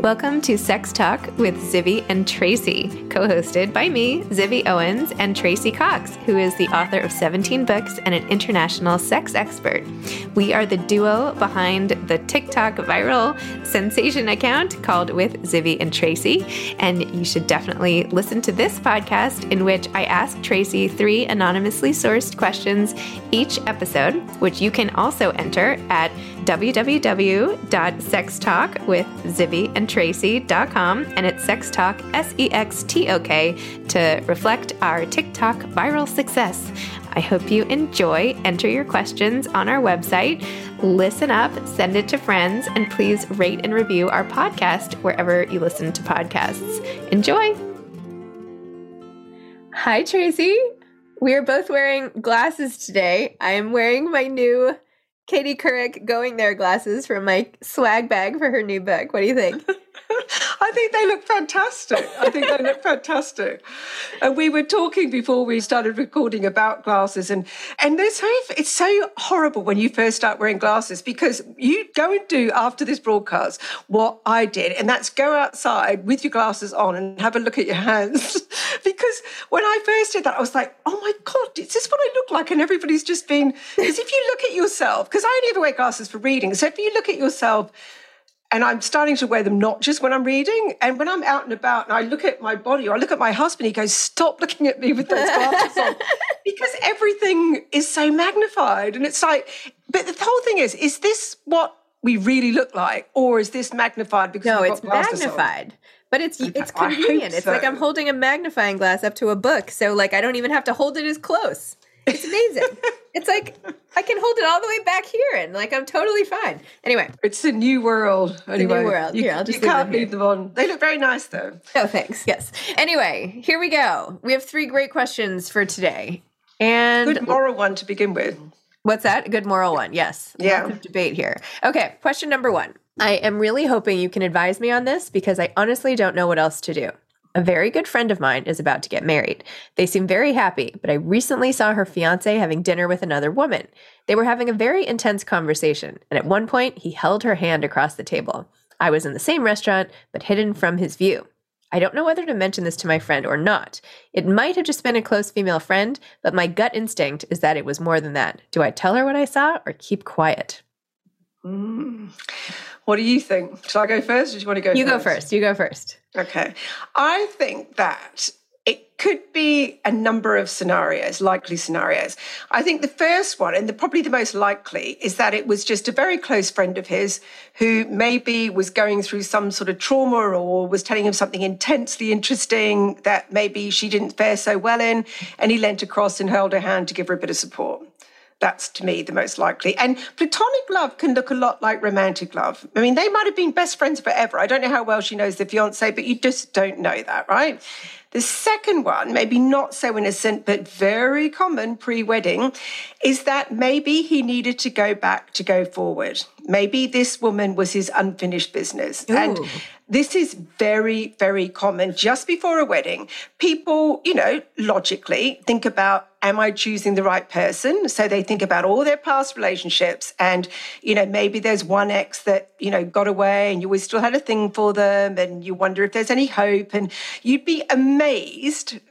Welcome to Sex Talk with Zibby and Tracy, co hosted by me, Zibby Owens, and Tracy Cox, who is the author of 17 books and an international sex expert. We are the duo behind the TikTok viral sensation account called With Zibby and Tracy. And you should definitely listen to this podcast in which I ask Tracy three anonymously sourced questions each episode, which you can also enter at www.sextalkwithzibbyandtracy.com and it's Sex Talk, S E X T O K, to reflect our TikTok viral success. I hope you enjoy. Enter your questions on our website, listen up, send it to friends, and please rate and review our podcast wherever you listen to podcasts. Enjoy! Hi, Tracy. We are both wearing glasses today. I am wearing my new Katie Couric going there glasses from my swag bag for her new book. What do you think? I think they look fantastic. I think they look fantastic. And we were talking before we started recording about glasses, and and there's so it's so horrible when you first start wearing glasses because you go and do after this broadcast what I did, and that's go outside with your glasses on and have a look at your hands. because when I first did that, I was like, oh my god, is this what I look like? And everybody's just been because if you look at yourself, because I only ever wear glasses for reading, so if you look at yourself and I'm starting to wear them not just when I'm reading. And when I'm out and about and I look at my body or I look at my husband, he goes, Stop looking at me with those glasses on. Because everything is so magnified. And it's like, but the whole thing is, is this what we really look like? Or is this magnified because No, it's magnified. On? But it's it's convenient. It's like I'm holding a magnifying glass up to a book. So like I don't even have to hold it as close. It's amazing. it's like I can hold it all the way back here, and like I'm totally fine. Anyway, it's a new world. Anyway, new world. You, here, I'll just you can't leave them on. They look very nice, though. Oh, thanks. Yes. Anyway, here we go. We have three great questions for today, and good moral one to begin with. What's that? A good moral one. Yes. Yeah. debate here. Okay. Question number one. I am really hoping you can advise me on this because I honestly don't know what else to do. A very good friend of mine is about to get married. They seem very happy, but I recently saw her fiance having dinner with another woman. They were having a very intense conversation, and at one point, he held her hand across the table. I was in the same restaurant, but hidden from his view. I don't know whether to mention this to my friend or not. It might have just been a close female friend, but my gut instinct is that it was more than that. Do I tell her what I saw or keep quiet? Mm. What do you think? Shall I go first or do you want to go You first? go first. You go first. Okay. I think that it could be a number of scenarios, likely scenarios. I think the first one, and the, probably the most likely, is that it was just a very close friend of his who maybe was going through some sort of trauma or was telling him something intensely interesting that maybe she didn't fare so well in. And he leant across and held her hand to give her a bit of support. That's to me the most likely. And platonic love can look a lot like romantic love. I mean, they might have been best friends forever. I don't know how well she knows the fiance, but you just don't know that, right? The second one, maybe not so innocent, but very common pre wedding, is that maybe he needed to go back to go forward. Maybe this woman was his unfinished business. Ooh. And this is very, very common just before a wedding. People, you know, logically think about am I choosing the right person? So they think about all their past relationships and, you know, maybe there's one ex that, you know, got away and you always still had a thing for them and you wonder if there's any hope. And you'd be amazed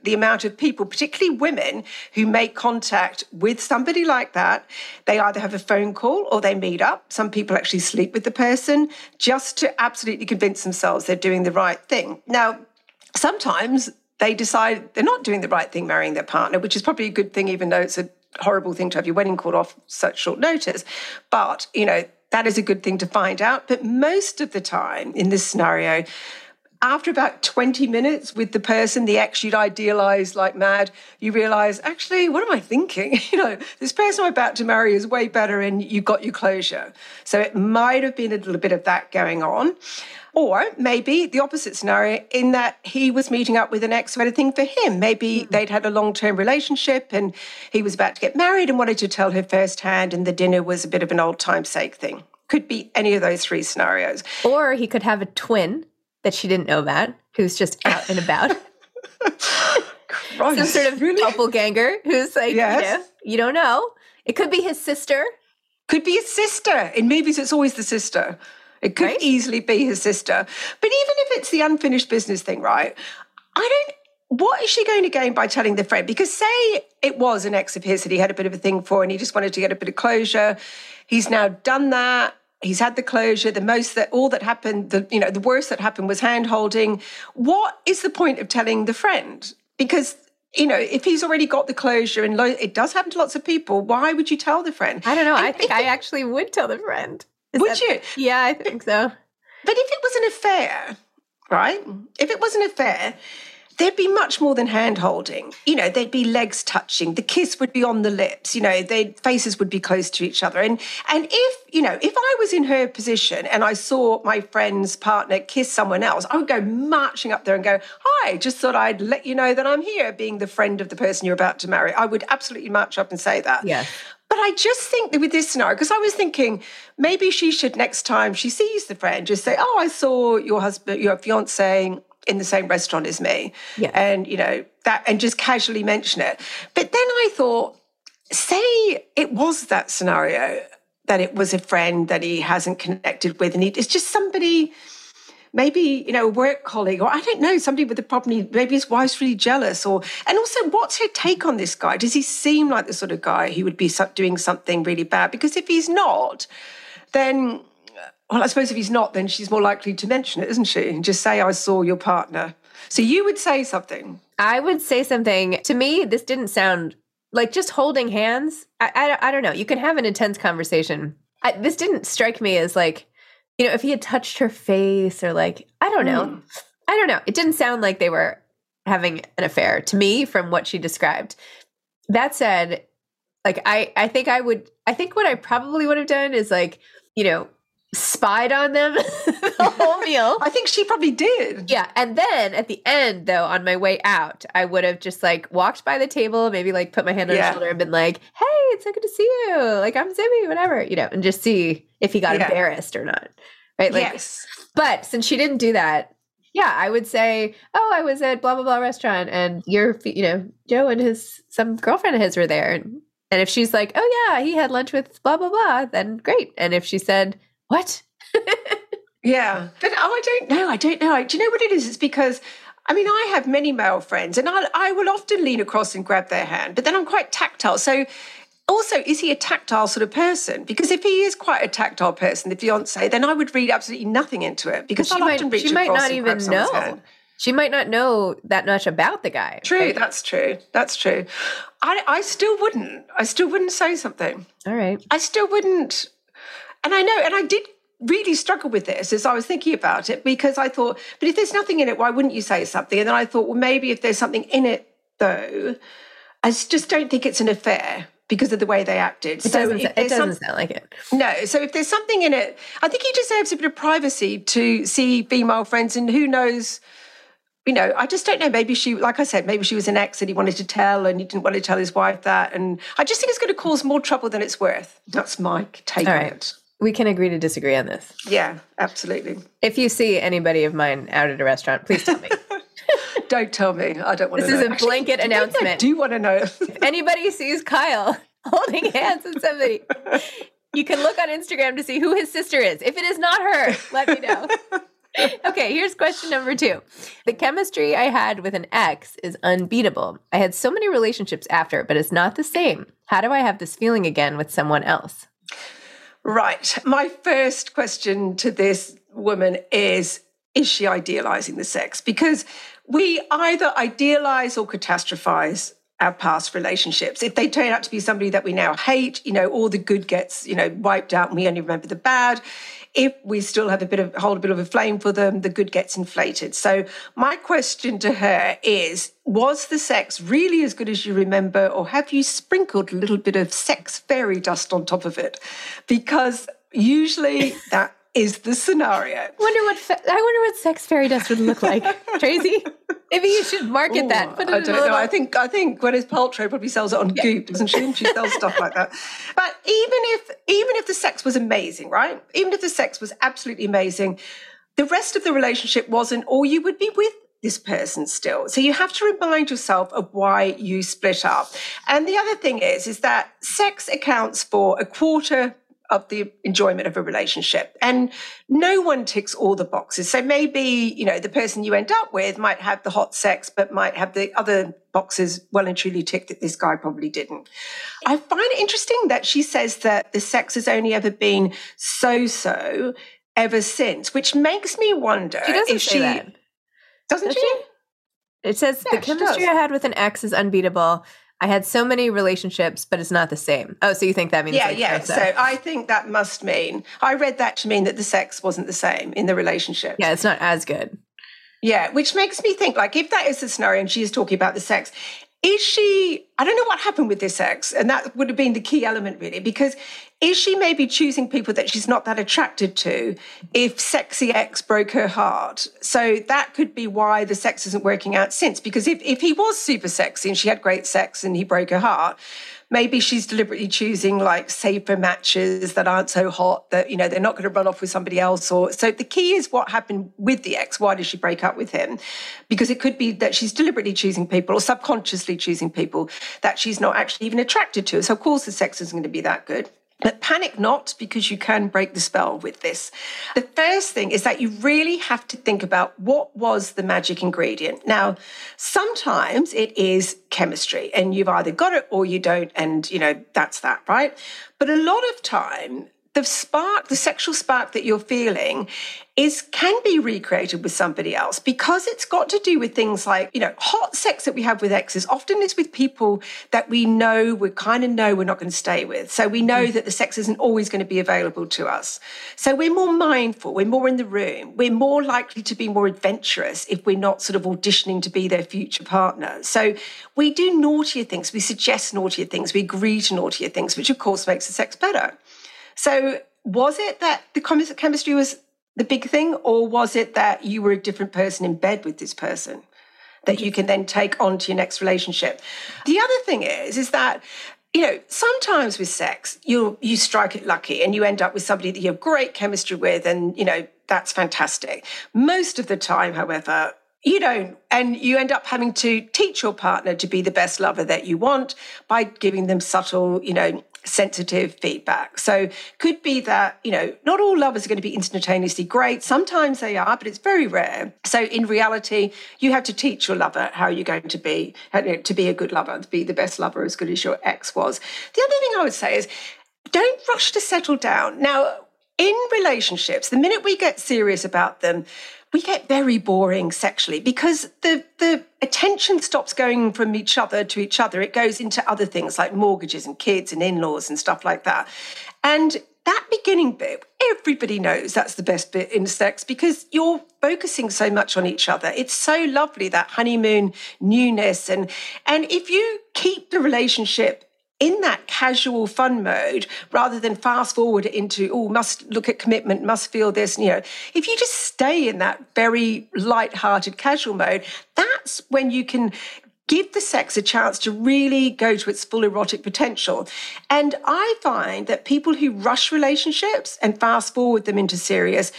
the amount of people, particularly women, who make contact with somebody like that. They either have a phone call or they meet up. Some people actually sleep with the person just to absolutely convince themselves they're doing the right thing. Now, sometimes they decide they're not doing the right thing marrying their partner, which is probably a good thing, even though it's a horrible thing to have your wedding called off such short notice. But, you know, that is a good thing to find out. But most of the time in this scenario, after about 20 minutes with the person, the ex you'd idealized like mad, you realize, actually, what am I thinking? You know, this person I'm about to marry is way better and you got your closure. So it might have been a little bit of that going on. Or maybe the opposite scenario, in that he was meeting up with an ex who had a thing for him. Maybe mm. they'd had a long term relationship and he was about to get married and wanted to tell her firsthand, and the dinner was a bit of an old time sake thing. Could be any of those three scenarios. Or he could have a twin that she didn't know about who's just out and about. Some sort of really? doppelganger who's like, yes. you know, you don't know. It could be his sister. Could be his sister. In movies, it's always the sister. It could right? easily be his sister. But even if it's the unfinished business thing, right? I don't what is she going to gain by telling the friend? Because say it was an ex of his that he had a bit of a thing for and he just wanted to get a bit of closure. He's now done that. He's had the closure. The most that all that happened, the you know, the worst that happened was hand holding. What is the point of telling the friend? Because you know, if he's already got the closure and lo- it does happen to lots of people, why would you tell the friend? I don't know. And I think I actually would tell the friend. Is would that, you? Yeah, I think so. But if it was an affair, right? If it was an affair, there'd be much more than hand holding. You know, there'd be legs touching, the kiss would be on the lips, you know, their faces would be close to each other. And and if, you know, if I was in her position and I saw my friend's partner kiss someone else, I would go marching up there and go, Hi, just thought I'd let you know that I'm here, being the friend of the person you're about to marry. I would absolutely march up and say that. Yeah. But I just think that with this scenario, because I was thinking maybe she should next time she sees the friend just say, "Oh, I saw your husband, your fiance in the same restaurant as me," yeah. and you know that, and just casually mention it. But then I thought, say it was that scenario that it was a friend that he hasn't connected with, and he, it's just somebody maybe you know a work colleague or i don't know somebody with a problem maybe his wife's really jealous or and also what's her take on this guy does he seem like the sort of guy who would be doing something really bad because if he's not then well i suppose if he's not then she's more likely to mention it isn't she and just say i saw your partner so you would say something i would say something to me this didn't sound like just holding hands i, I, I don't know you can have an intense conversation I, this didn't strike me as like you know, if he had touched her face or like, I don't know. Mm. I don't know. It didn't sound like they were having an affair to me from what she described. That said, like I I think I would I think what I probably would have done is like, you know, spied on them the whole meal. I think she probably did. Yeah. And then at the end, though, on my way out, I would have just like walked by the table, maybe like put my hand on yeah. his shoulder and been like, hey, it's so good to see you. Like, I'm Zibby, whatever, you know, and just see if he got yeah. embarrassed or not. Right. Like, yes. But since she didn't do that, yeah, I would say, oh, I was at blah, blah, blah restaurant and you're, you know, Joe and his, some girlfriend of his were there. And, and if she's like, oh, yeah, he had lunch with blah, blah, blah, then great. And if she said, what? yeah. Oh. But oh, I don't know. I don't know. Do you know what it is? It's because I mean, I have many male friends and I, I will often lean across and grab their hand, but then I'm quite tactile. So also, is he a tactile sort of person? Because if he is quite a tactile person, the fiance, then I would read absolutely nothing into it because she might, she might not even know. Hand. She might not know that much about the guy. True, right? that's true. That's true. I, I still wouldn't. I still wouldn't say something. All right. I still wouldn't and I know, and I did really struggle with this as I was thinking about it because I thought, but if there's nothing in it, why wouldn't you say something? And then I thought, well, maybe if there's something in it, though, I just don't think it's an affair because of the way they acted. It so doesn't, it doesn't some, sound like it. No. So if there's something in it, I think he deserves a bit of privacy to see female friends and who knows. You know, I just don't know. Maybe she, like I said, maybe she was an ex and he wanted to tell and he didn't want to tell his wife that. And I just think it's going to cause more trouble than it's worth. That's my take All on right. it. We can agree to disagree on this. Yeah, absolutely. If you see anybody of mine out at a restaurant, please tell me. don't tell me. I don't want this to This is a blanket Actually, announcement. I do want to know. if anybody sees Kyle holding hands with somebody, you can look on Instagram to see who his sister is. If it is not her, let me know. okay, here's question number two. The chemistry I had with an ex is unbeatable. I had so many relationships after, but it's not the same. How do I have this feeling again with someone else? Right. My first question to this woman is Is she idealizing the sex? Because we either idealize or catastrophize our past relationships. If they turn out to be somebody that we now hate, you know, all the good gets, you know, wiped out and we only remember the bad. if we still have a bit of hold a bit of a flame for them, the good gets inflated. So my question to her is was the sex really as good as you remember, or have you sprinkled a little bit of sex fairy dust on top of it? Because usually that is the scenario. Wonder what fe- I wonder what sex fairy dust would look like, Tracy. Maybe you should market Ooh, that. I don't know. I think I think Gwyneth Paltrow probably sells it on yeah. Goop, doesn't she? She sells stuff like that. But even if even if the sex was amazing, right? Even if the sex was absolutely amazing, the rest of the relationship wasn't, or you would be with this person still. So you have to remind yourself of why you split up. And the other thing is, is that sex accounts for a quarter of the enjoyment of a relationship. And no one ticks all the boxes. So maybe, you know, the person you end up with might have the hot sex, but might have the other boxes well and truly ticked that this guy probably didn't. I find it interesting that she says that the sex has only ever been so so ever since, which makes me wonder she doesn't if she that. doesn't Does she? she? It says yeah, the chemistry I had with an ex is unbeatable. I had so many relationships, but it's not the same. Oh, so you think that means yeah, like yeah. So I think that must mean I read that to mean that the sex wasn't the same in the relationship. Yeah, it's not as good. Yeah, which makes me think like if that is the scenario and she is talking about the sex, is she i don't know what happened with this ex and that would have been the key element really because is she maybe choosing people that she's not that attracted to if sexy ex broke her heart? So that could be why the sex isn't working out since because if, if he was super sexy and she had great sex and he broke her heart maybe she's deliberately choosing like safer matches that aren't so hot that you know they're not going to run off with somebody else or so the key is what happened with the ex. Why did she break up with him? Because it could be that she's deliberately choosing people or subconsciously choosing people that she's not actually even attracted to. So of course the sex isn't going to be that good but panic not because you can break the spell with this. The first thing is that you really have to think about what was the magic ingredient. Now, sometimes it is chemistry and you've either got it or you don't. And, you know, that's that, right? But a lot of time, the spark, the sexual spark that you're feeling is can be recreated with somebody else because it's got to do with things like, you know, hot sex that we have with exes often is with people that we know, we kind of know we're not going to stay with. So we know mm. that the sex isn't always going to be available to us. So we're more mindful, we're more in the room, we're more likely to be more adventurous if we're not sort of auditioning to be their future partner. So we do naughtier things, we suggest naughtier things, we agree to naughtier things, which of course makes the sex better. So was it that the chemistry was the big thing, or was it that you were a different person in bed with this person that you can then take on to your next relationship? The other thing is, is that you know, sometimes with sex, you you strike it lucky and you end up with somebody that you have great chemistry with, and you know that's fantastic. Most of the time, however, you don't, and you end up having to teach your partner to be the best lover that you want by giving them subtle, you know, sensitive feedback. So could be that, you know, not all lovers are going to be instantaneously great. Sometimes they are, but it's very rare. So in reality, you have to teach your lover how you're going to be, uh, to be a good lover, to be the best lover as good as your ex was. The other thing I would say is don't rush to settle down. Now, in relationships, the minute we get serious about them, we get very boring sexually because the the attention stops going from each other to each other. It goes into other things like mortgages and kids and in-laws and stuff like that. And that beginning bit, everybody knows that's the best bit in sex because you're focusing so much on each other. It's so lovely that honeymoon newness and and if you keep the relationship in that casual fun mode rather than fast forward into oh must look at commitment must feel this you know if you just stay in that very light-hearted casual mode that's when you can give the sex a chance to really go to its full erotic potential. And I find that people who rush relationships and fast forward them into serious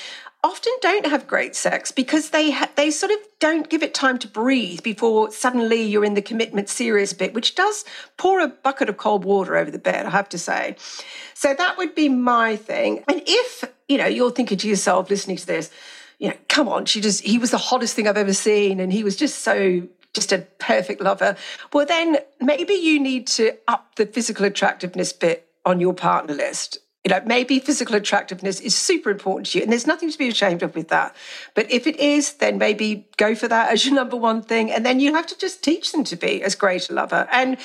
often don't have great sex because they ha- they sort of don't give it time to breathe before suddenly you're in the commitment serious bit which does pour a bucket of cold water over the bed i have to say. So that would be my thing. And if you know you're thinking to yourself listening to this you know come on she just he was the hottest thing i've ever seen and he was just so just a perfect lover. Well then maybe you need to up the physical attractiveness bit on your partner list you know, maybe physical attractiveness is super important to you, and there's nothing to be ashamed of with that. But if it is, then maybe go for that as your number one thing, and then you have to just teach them to be as great a lover. And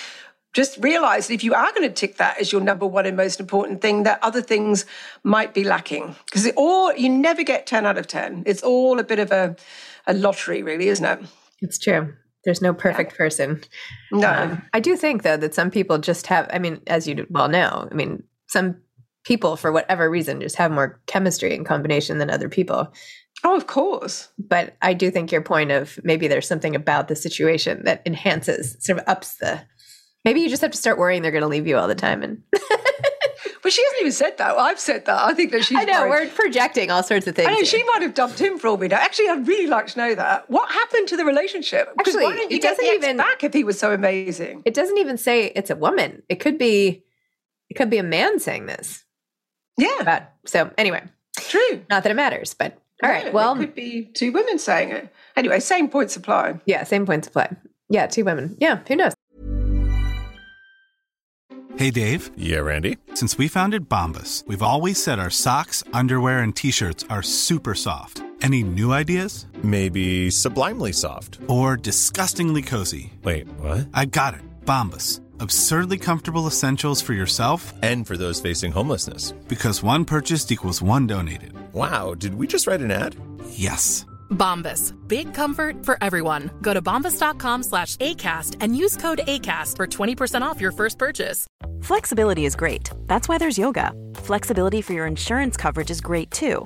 just realize that if you are going to tick that as your number one and most important thing, that other things might be lacking. Because it all you never get 10 out of 10. It's all a bit of a, a lottery, really, isn't it? It's true. There's no perfect yeah. person. No. Um, I do think, though, that some people just have, I mean, as you well know, I mean, some people, for whatever reason, just have more chemistry in combination than other people. Oh, of course. But I do think your point of maybe there's something about the situation that enhances, sort of ups the Maybe you just have to start worrying they're going to leave you all the time. And but she hasn't even said that. Well, I've said that. I think that she's. I know worried. we're projecting all sorts of things. I know she might have dumped him for all we know. Actually, I'd really like to know that. What happened to the relationship? Actually, why didn't you get the even back if he was so amazing? It doesn't even say it's a woman. It could be. It could be a man saying this. Yeah. But, so anyway, true. Not that it matters, but all right. Well, it could be two women saying it. Anyway, same points apply. Yeah, same points apply. Yeah, two women. Yeah, who knows? Hey, Dave. Yeah, Randy. Since we founded Bombas, we've always said our socks, underwear, and T-shirts are super soft. Any new ideas? Maybe sublimely soft. Or disgustingly cozy. Wait, what? I got it. Bombas Absurdly comfortable essentials for yourself and for those facing homelessness. Because one purchased equals one donated. Wow, did we just write an ad? Yes. Bombas. Big comfort for everyone. Go to bombas.com slash ACAST and use code ACAST for 20% off your first purchase. Flexibility is great. That's why there's yoga. Flexibility for your insurance coverage is great too.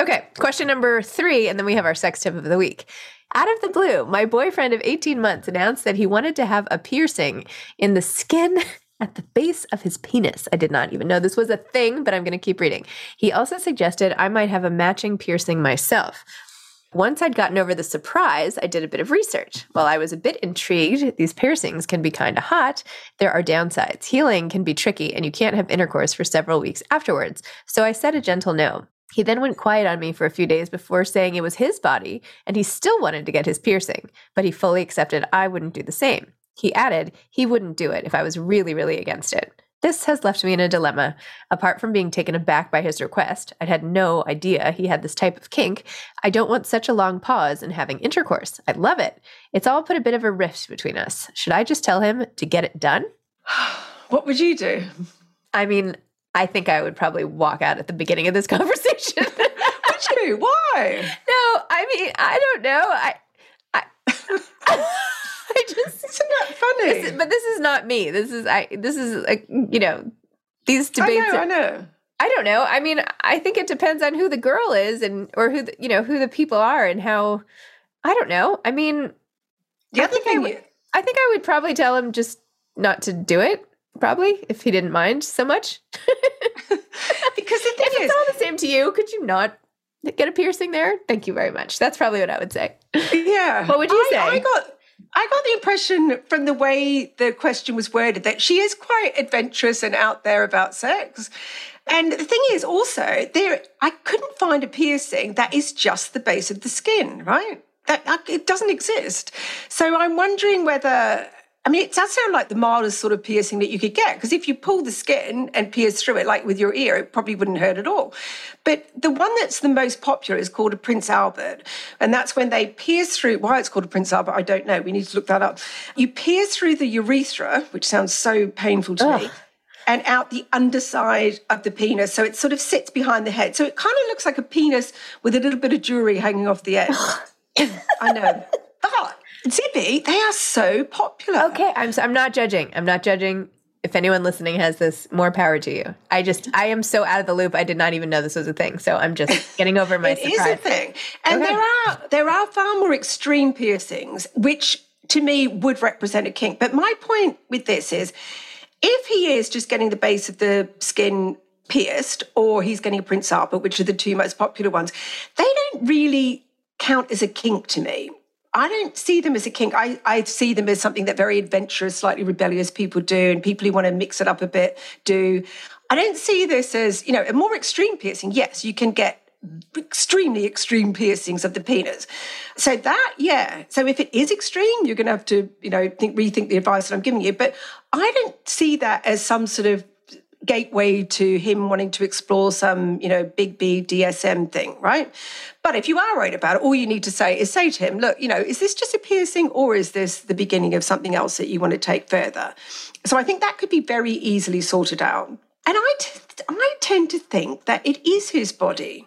Okay, question number three, and then we have our sex tip of the week. Out of the blue, my boyfriend of 18 months announced that he wanted to have a piercing in the skin at the base of his penis. I did not even know this was a thing, but I'm going to keep reading. He also suggested I might have a matching piercing myself. Once I'd gotten over the surprise, I did a bit of research. While I was a bit intrigued, these piercings can be kind of hot, there are downsides. Healing can be tricky, and you can't have intercourse for several weeks afterwards. So I said a gentle no. He then went quiet on me for a few days before saying it was his body and he still wanted to get his piercing, but he fully accepted I wouldn't do the same. He added he wouldn't do it if I was really, really against it. This has left me in a dilemma. Apart from being taken aback by his request, I'd had no idea he had this type of kink. I don't want such a long pause in having intercourse. I love it. It's all put a bit of a rift between us. Should I just tell him to get it done? What would you do? I mean, I think I would probably walk out at the beginning of this conversation. would you? Why? No, I mean, I don't know. I, I, I just isn't that funny? This is, but this is not me. This is I. This is like you know, these debates. I know. Are, I know. I don't know. I mean, I think it depends on who the girl is and or who the, you know who the people are and how. I don't know. I mean, I think I would. I think I would probably tell him just not to do it probably if he didn't mind so much. because the thing if is, it's all the same to you, could you not get a piercing there? Thank you very much. That's probably what I would say. Yeah. what would you I, say? I got. I got the impression from the way the question was worded that she is quite adventurous and out there about sex. And the thing is also there I couldn't find a piercing that is just the base of the skin, right? That it doesn't exist. So I'm wondering whether I mean, it does sound like the mildest sort of piercing that you could get, because if you pull the skin and pierce through it, like with your ear, it probably wouldn't hurt at all. But the one that's the most popular is called a Prince Albert. And that's when they pierce through, why it's called a Prince Albert, I don't know. We need to look that up. You pierce through the urethra, which sounds so painful to Ugh. me and out the underside of the penis. So it sort of sits behind the head. So it kind of looks like a penis with a little bit of jewelry hanging off the end. I know. But Zibby, they are so popular. Okay, I'm I'm not judging. I'm not judging. If anyone listening has this, more power to you. I just I am so out of the loop. I did not even know this was a thing. So I'm just getting over my it surprise. It is a thing, and okay. there are there are far more extreme piercings, which to me would represent a kink. But my point with this is, if he is just getting the base of the skin pierced, or he's getting a Prince Albert, which are the two most popular ones, they don't really count as a kink to me. I don't see them as a kink. I, I see them as something that very adventurous, slightly rebellious people do, and people who want to mix it up a bit do. I don't see this as, you know, a more extreme piercing. Yes, you can get extremely extreme piercings of the penis. So that, yeah. So if it is extreme, you're going to have to, you know, think, rethink the advice that I'm giving you. But I don't see that as some sort of gateway to him wanting to explore some, you know, big BDSM thing, right? But if you are worried about it, all you need to say is say to him, look, you know, is this just a piercing or is this the beginning of something else that you want to take further? So I think that could be very easily sorted out. And I, t- I tend to think that it is his body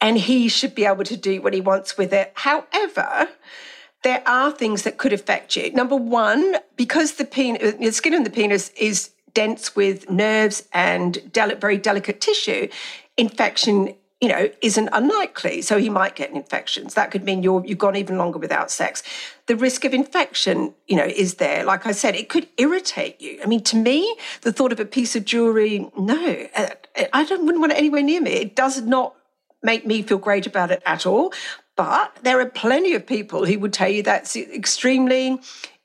and he should be able to do what he wants with it. However, there are things that could affect you. Number one, because the, pen- the skin on the penis is dense with nerves and del- very delicate tissue, infection you know, isn't unlikely. So he might get infections. That could mean you're, you've gone even longer without sex. The risk of infection, you know, is there. Like I said, it could irritate you. I mean, to me, the thought of a piece of jewelry, no, uh, I don't, wouldn't want it anywhere near me. It does not make me feel great about it at all. But there are plenty of people who would tell you that's extremely,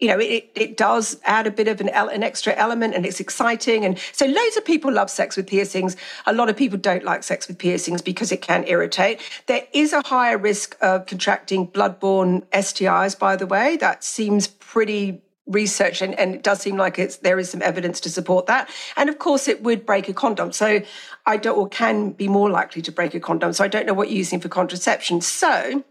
you know, it, it does add a bit of an, an extra element and it's exciting. And so loads of people love sex with piercings. A lot of people don't like sex with piercings because it can irritate. There is a higher risk of contracting bloodborne STIs, by the way. That seems pretty research and, and it does seem like it's there is some evidence to support that and of course it would break a condom so i don't or can be more likely to break a condom so i don't know what you're using for contraception so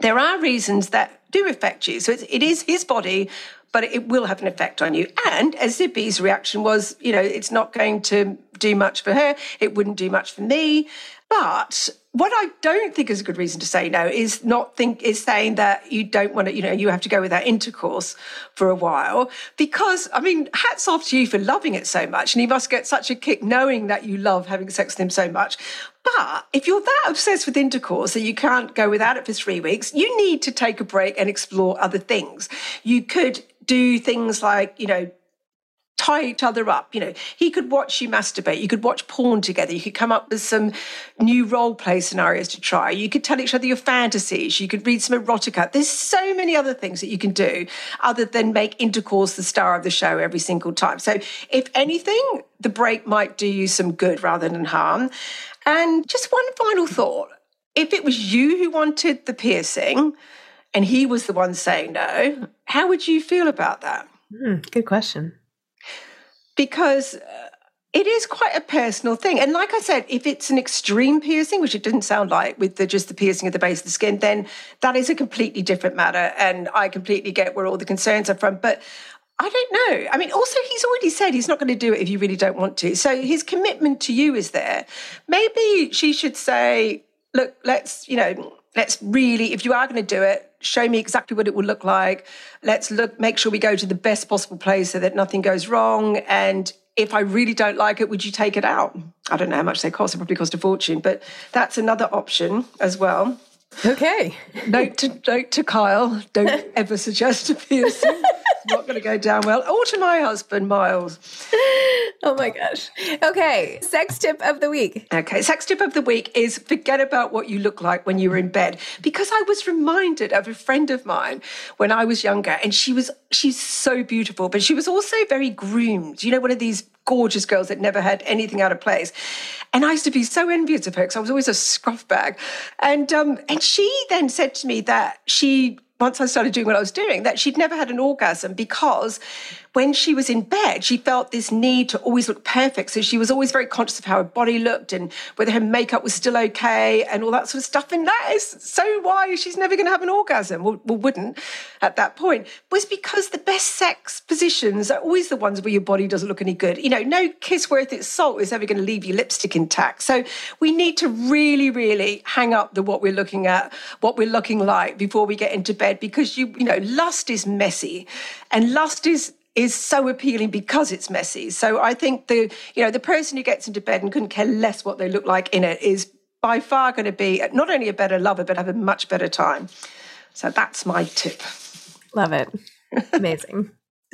there are reasons that do affect you. So it's, it is his body but it will have an effect on you. And as Zibby's reaction was you know it's not going to do much for her. It wouldn't do much for me but what I don't think is a good reason to say no is not think is saying that you don't want to, you know, you have to go without intercourse for a while. Because I mean, hats off to you for loving it so much. And you must get such a kick knowing that you love having sex with him so much. But if you're that obsessed with intercourse that you can't go without it for three weeks, you need to take a break and explore other things. You could do things like, you know, tie each other up. You know, he could watch you masturbate. You could watch porn together. You could come up with some new role play scenarios to try. You could tell each other your fantasies. You could read some erotica. There's so many other things that you can do other than make intercourse the star of the show every single time. So, if anything, the break might do you some good rather than harm. And just one final thought if it was you who wanted the piercing and he was the one saying no, how would you feel about that? Mm, good question because uh, it is quite a personal thing. And like I said, if it's an extreme piercing, which it didn't sound like with the, just the piercing at the base of the skin, then that is a completely different matter. And I completely get where all the concerns are from. But I don't know. I mean, also, he's already said he's not going to do it if you really don't want to. So his commitment to you is there. Maybe she should say, look, let's, you know, let's really, if you are going to do it, show me exactly what it will look like. Let's look, make sure we go to the best possible place so that nothing goes wrong. And if I really don't like it, would you take it out? I don't know how much they cost. It probably cost a fortune, but that's another option as well. Okay. note to note to Kyle: Don't ever suggest a piercing. It's not going to go down well. Or to my husband, Miles. Oh my gosh. Okay. Sex tip of the week. Okay. Sex tip of the week is forget about what you look like when you were in bed. Because I was reminded of a friend of mine when I was younger, and she was she's so beautiful, but she was also very groomed. You know, one of these gorgeous girls that never had anything out of place. And I used to be so envious of her because I was always a scruff bag. And um, and she then said to me that she once I started doing what I was doing, that she'd never had an orgasm because when she was in bed, she felt this need to always look perfect. So she was always very conscious of how her body looked and whether her makeup was still okay and all that sort of stuff. And that is so why she's never going to have an orgasm, well, well, wouldn't at that point, was because the best sex positions are always the ones where your body doesn't look any good. You know, no kiss worth its salt is ever going to leave your lipstick intact. So we need to really, really hang up the what we're looking at, what we're looking like before we get into bed because you, you know, lust is messy and lust is is so appealing because it's messy. So I think the you know the person who gets into bed and couldn't care less what they look like in it is by far going to be not only a better lover but have a much better time. So that's my tip. Love it. Amazing.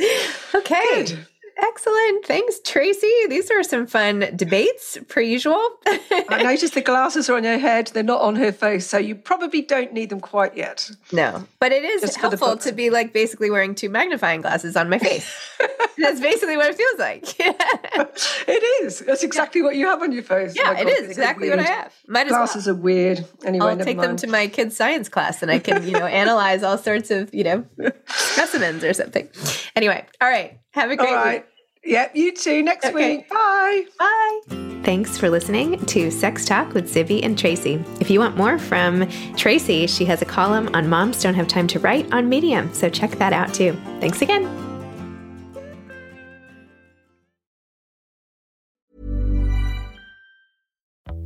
okay. Good. Excellent. Thanks, Tracy. These are some fun debates, per usual. I noticed the glasses are on your head, they're not on her face, so you probably don't need them quite yet. No, but it is Just helpful to be like basically wearing two magnifying glasses on my face. That's basically what it feels like. it is. That's exactly what you have on your face. Yeah, Oh it is exactly what I have. Might as Glasses well. are weird. Anyway, I'll take them to my kids' science class and I can, you know, analyze all sorts of, you know, specimens or something. Anyway, all right. Have a great All week. Yep, you too. Next Okay. week. Bye. Bye. Thanks for listening to Sex Talk with Zibby and Tracy. If you want more from Tracy, she has a column on Moms Don't Have Time to Write on Medium, so check that out too. Thanks again.